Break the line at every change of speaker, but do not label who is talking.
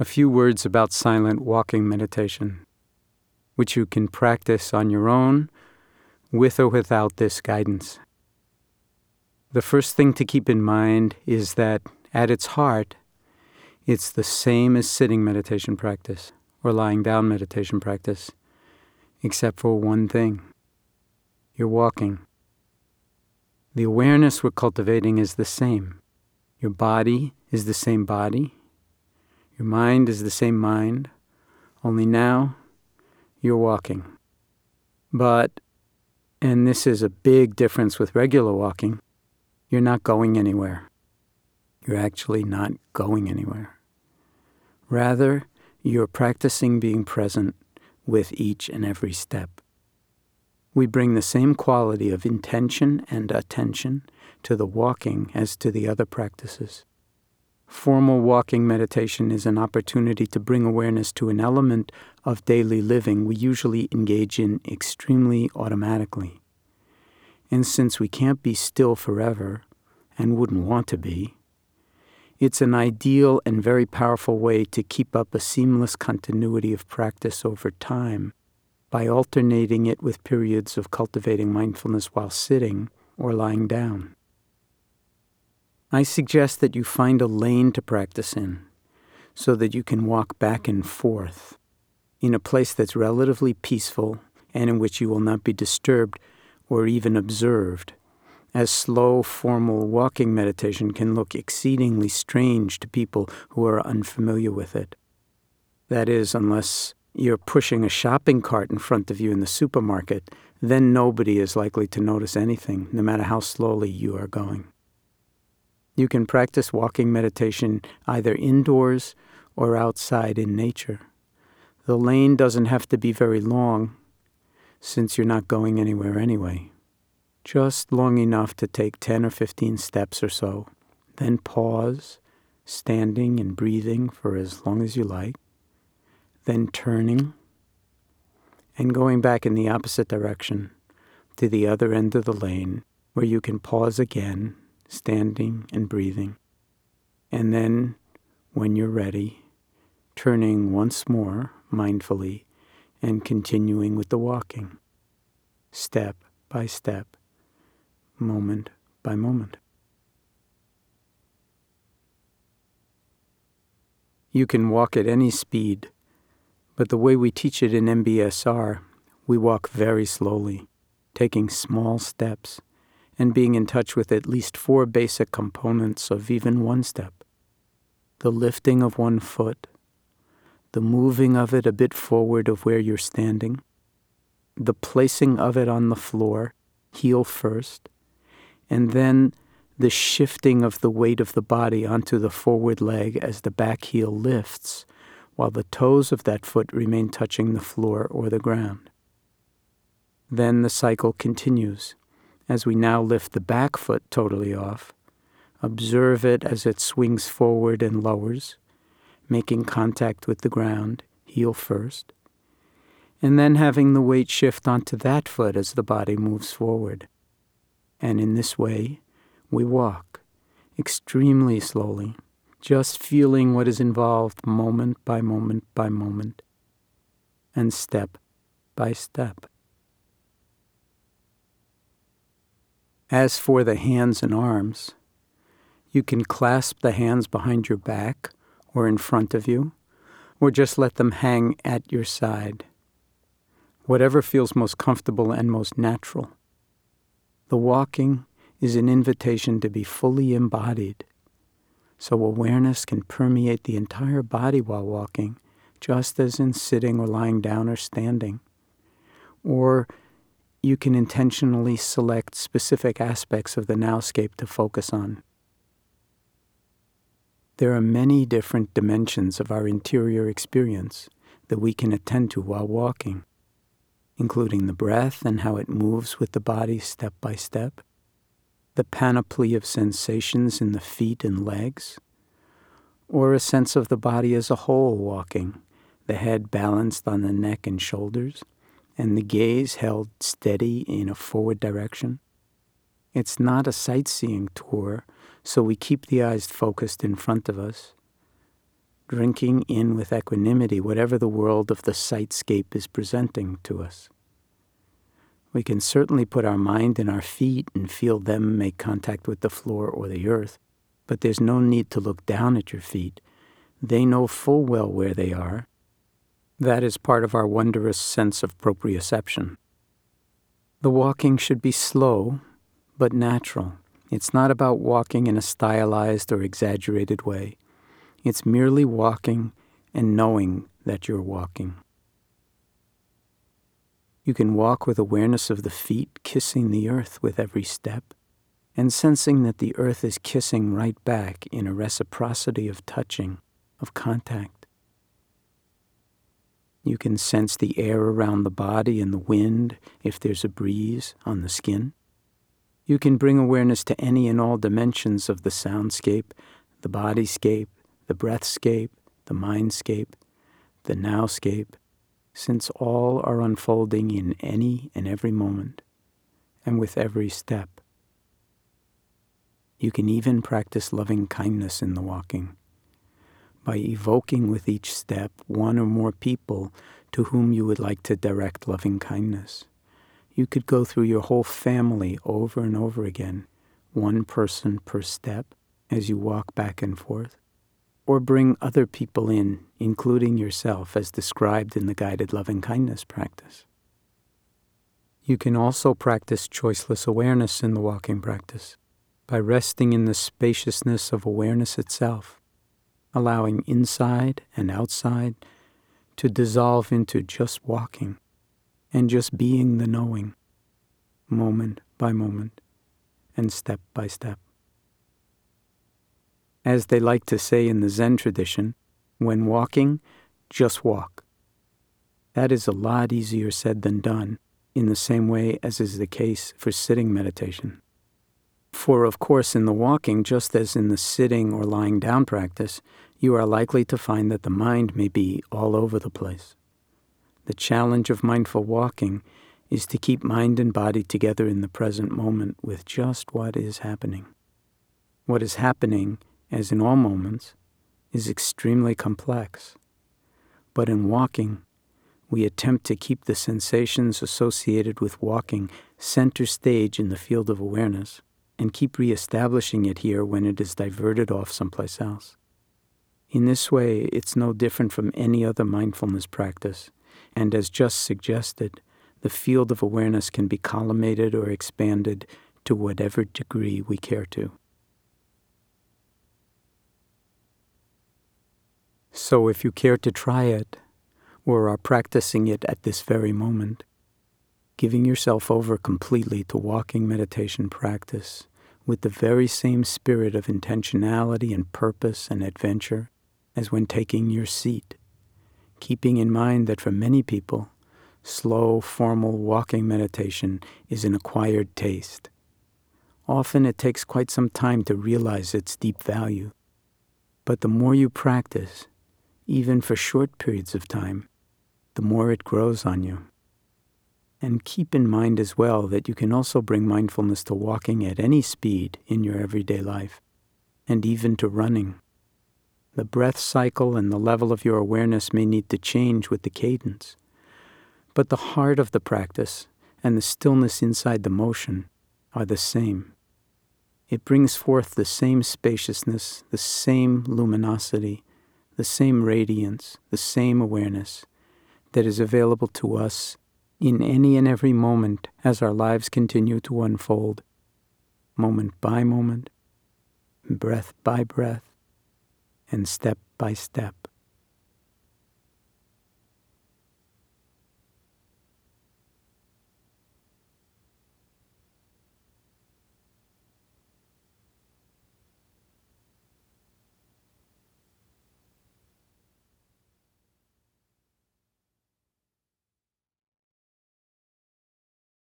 A few words about silent walking meditation, which you can practice on your own with or without this guidance. The first thing to keep in mind is that at its heart, it's the same as sitting meditation practice or lying down meditation practice, except for one thing you're walking. The awareness we're cultivating is the same. Your body is the same body. Your mind is the same mind. Only now you're walking. But, and this is a big difference with regular walking, you're not going anywhere. You're actually not going anywhere. Rather, you're practicing being present with each and every step we bring the same quality of intention and attention to the walking as to the other practices. Formal walking meditation is an opportunity to bring awareness to an element of daily living we usually engage in extremely automatically. And since we can't be still forever, and wouldn't want to be, it's an ideal and very powerful way to keep up a seamless continuity of practice over time by alternating it with periods of cultivating mindfulness while sitting or lying down. I suggest that you find a lane to practice in so that you can walk back and forth in a place that's relatively peaceful and in which you will not be disturbed or even observed, as slow, formal walking meditation can look exceedingly strange to people who are unfamiliar with it. That is, unless you're pushing a shopping cart in front of you in the supermarket, then nobody is likely to notice anything, no matter how slowly you are going. You can practice walking meditation either indoors or outside in nature. The lane doesn't have to be very long, since you're not going anywhere anyway. Just long enough to take 10 or 15 steps or so, then pause, standing and breathing for as long as you like then turning and going back in the opposite direction to the other end of the lane where you can pause again, standing and breathing. And then, when you're ready, turning once more mindfully and continuing with the walking, step by step, moment by moment. You can walk at any speed but the way we teach it in MBSR, we walk very slowly, taking small steps, and being in touch with at least four basic components of even one step the lifting of one foot, the moving of it a bit forward of where you're standing, the placing of it on the floor, heel first, and then the shifting of the weight of the body onto the forward leg as the back heel lifts while the toes of that foot remain touching the floor or the ground. Then the cycle continues as we now lift the back foot totally off. Observe it as it swings forward and lowers, making contact with the ground, heel first, and then having the weight shift onto that foot as the body moves forward. And in this way, we walk extremely slowly just feeling what is involved moment by moment by moment and step by step. As for the hands and arms, you can clasp the hands behind your back or in front of you, or just let them hang at your side. Whatever feels most comfortable and most natural. The walking is an invitation to be fully embodied so awareness can permeate the entire body while walking, just as in sitting or lying down or standing. Or you can intentionally select specific aspects of the nowscape to focus on. There are many different dimensions of our interior experience that we can attend to while walking, including the breath and how it moves with the body step by step the panoply of sensations in the feet and legs, or a sense of the body as a whole walking, the head balanced on the neck and shoulders, and the gaze held steady in a forward direction. It's not a sightseeing tour, so we keep the eyes focused in front of us. drinking in with equanimity whatever the world of the sightscape is presenting to us. We can certainly put our mind in our feet and feel them make contact with the floor or the earth, but there's no need to look down at your feet. They know full well where they are. That is part of our wondrous sense of proprioception. The walking should be slow, but natural. It's not about walking in a stylized or exaggerated way. It's merely walking and knowing that you're walking. You can walk with awareness of the feet kissing the earth with every step, and sensing that the earth is kissing right back in a reciprocity of touching, of contact. You can sense the air around the body and the wind if there's a breeze on the skin. You can bring awareness to any and all dimensions of the soundscape, the bodyscape, the breathscape, the mindscape, the nowscape, since all are unfolding in any and every moment and with every step. You can even practice loving kindness in the walking by evoking with each step one or more people to whom you would like to direct loving kindness. You could go through your whole family over and over again, one person per step, as you walk back and forth or bring other people in, including yourself, as described in the guided loving kindness practice. You can also practice choiceless awareness in the walking practice by resting in the spaciousness of awareness itself, allowing inside and outside to dissolve into just walking and just being the knowing, moment by moment and step by step. As they like to say in the Zen tradition, when walking, just walk. That is a lot easier said than done, in the same way as is the case for sitting meditation. For, of course, in the walking, just as in the sitting or lying down practice, you are likely to find that the mind may be all over the place. The challenge of mindful walking is to keep mind and body together in the present moment with just what is happening. What is happening as in all moments, is extremely complex. But in walking, we attempt to keep the sensations associated with walking center stage in the field of awareness and keep reestablishing it here when it is diverted off someplace else. In this way, it's no different from any other mindfulness practice, and as just suggested, the field of awareness can be collimated or expanded to whatever degree we care to. So, if you care to try it, or are practicing it at this very moment, giving yourself over completely to walking meditation practice with the very same spirit of intentionality and purpose and adventure as when taking your seat, keeping in mind that for many people, slow, formal walking meditation is an acquired taste. Often it takes quite some time to realize its deep value. But the more you practice, even for short periods of time, the more it grows on you. And keep in mind as well that you can also bring mindfulness to walking at any speed in your everyday life, and even to running. The breath cycle and the level of your awareness may need to change with the cadence, but the heart of the practice and the stillness inside the motion are the same. It brings forth the same spaciousness, the same luminosity, the same radiance, the same awareness that is available to us in any and every moment as our lives continue to unfold, moment by moment, breath by breath, and step by step.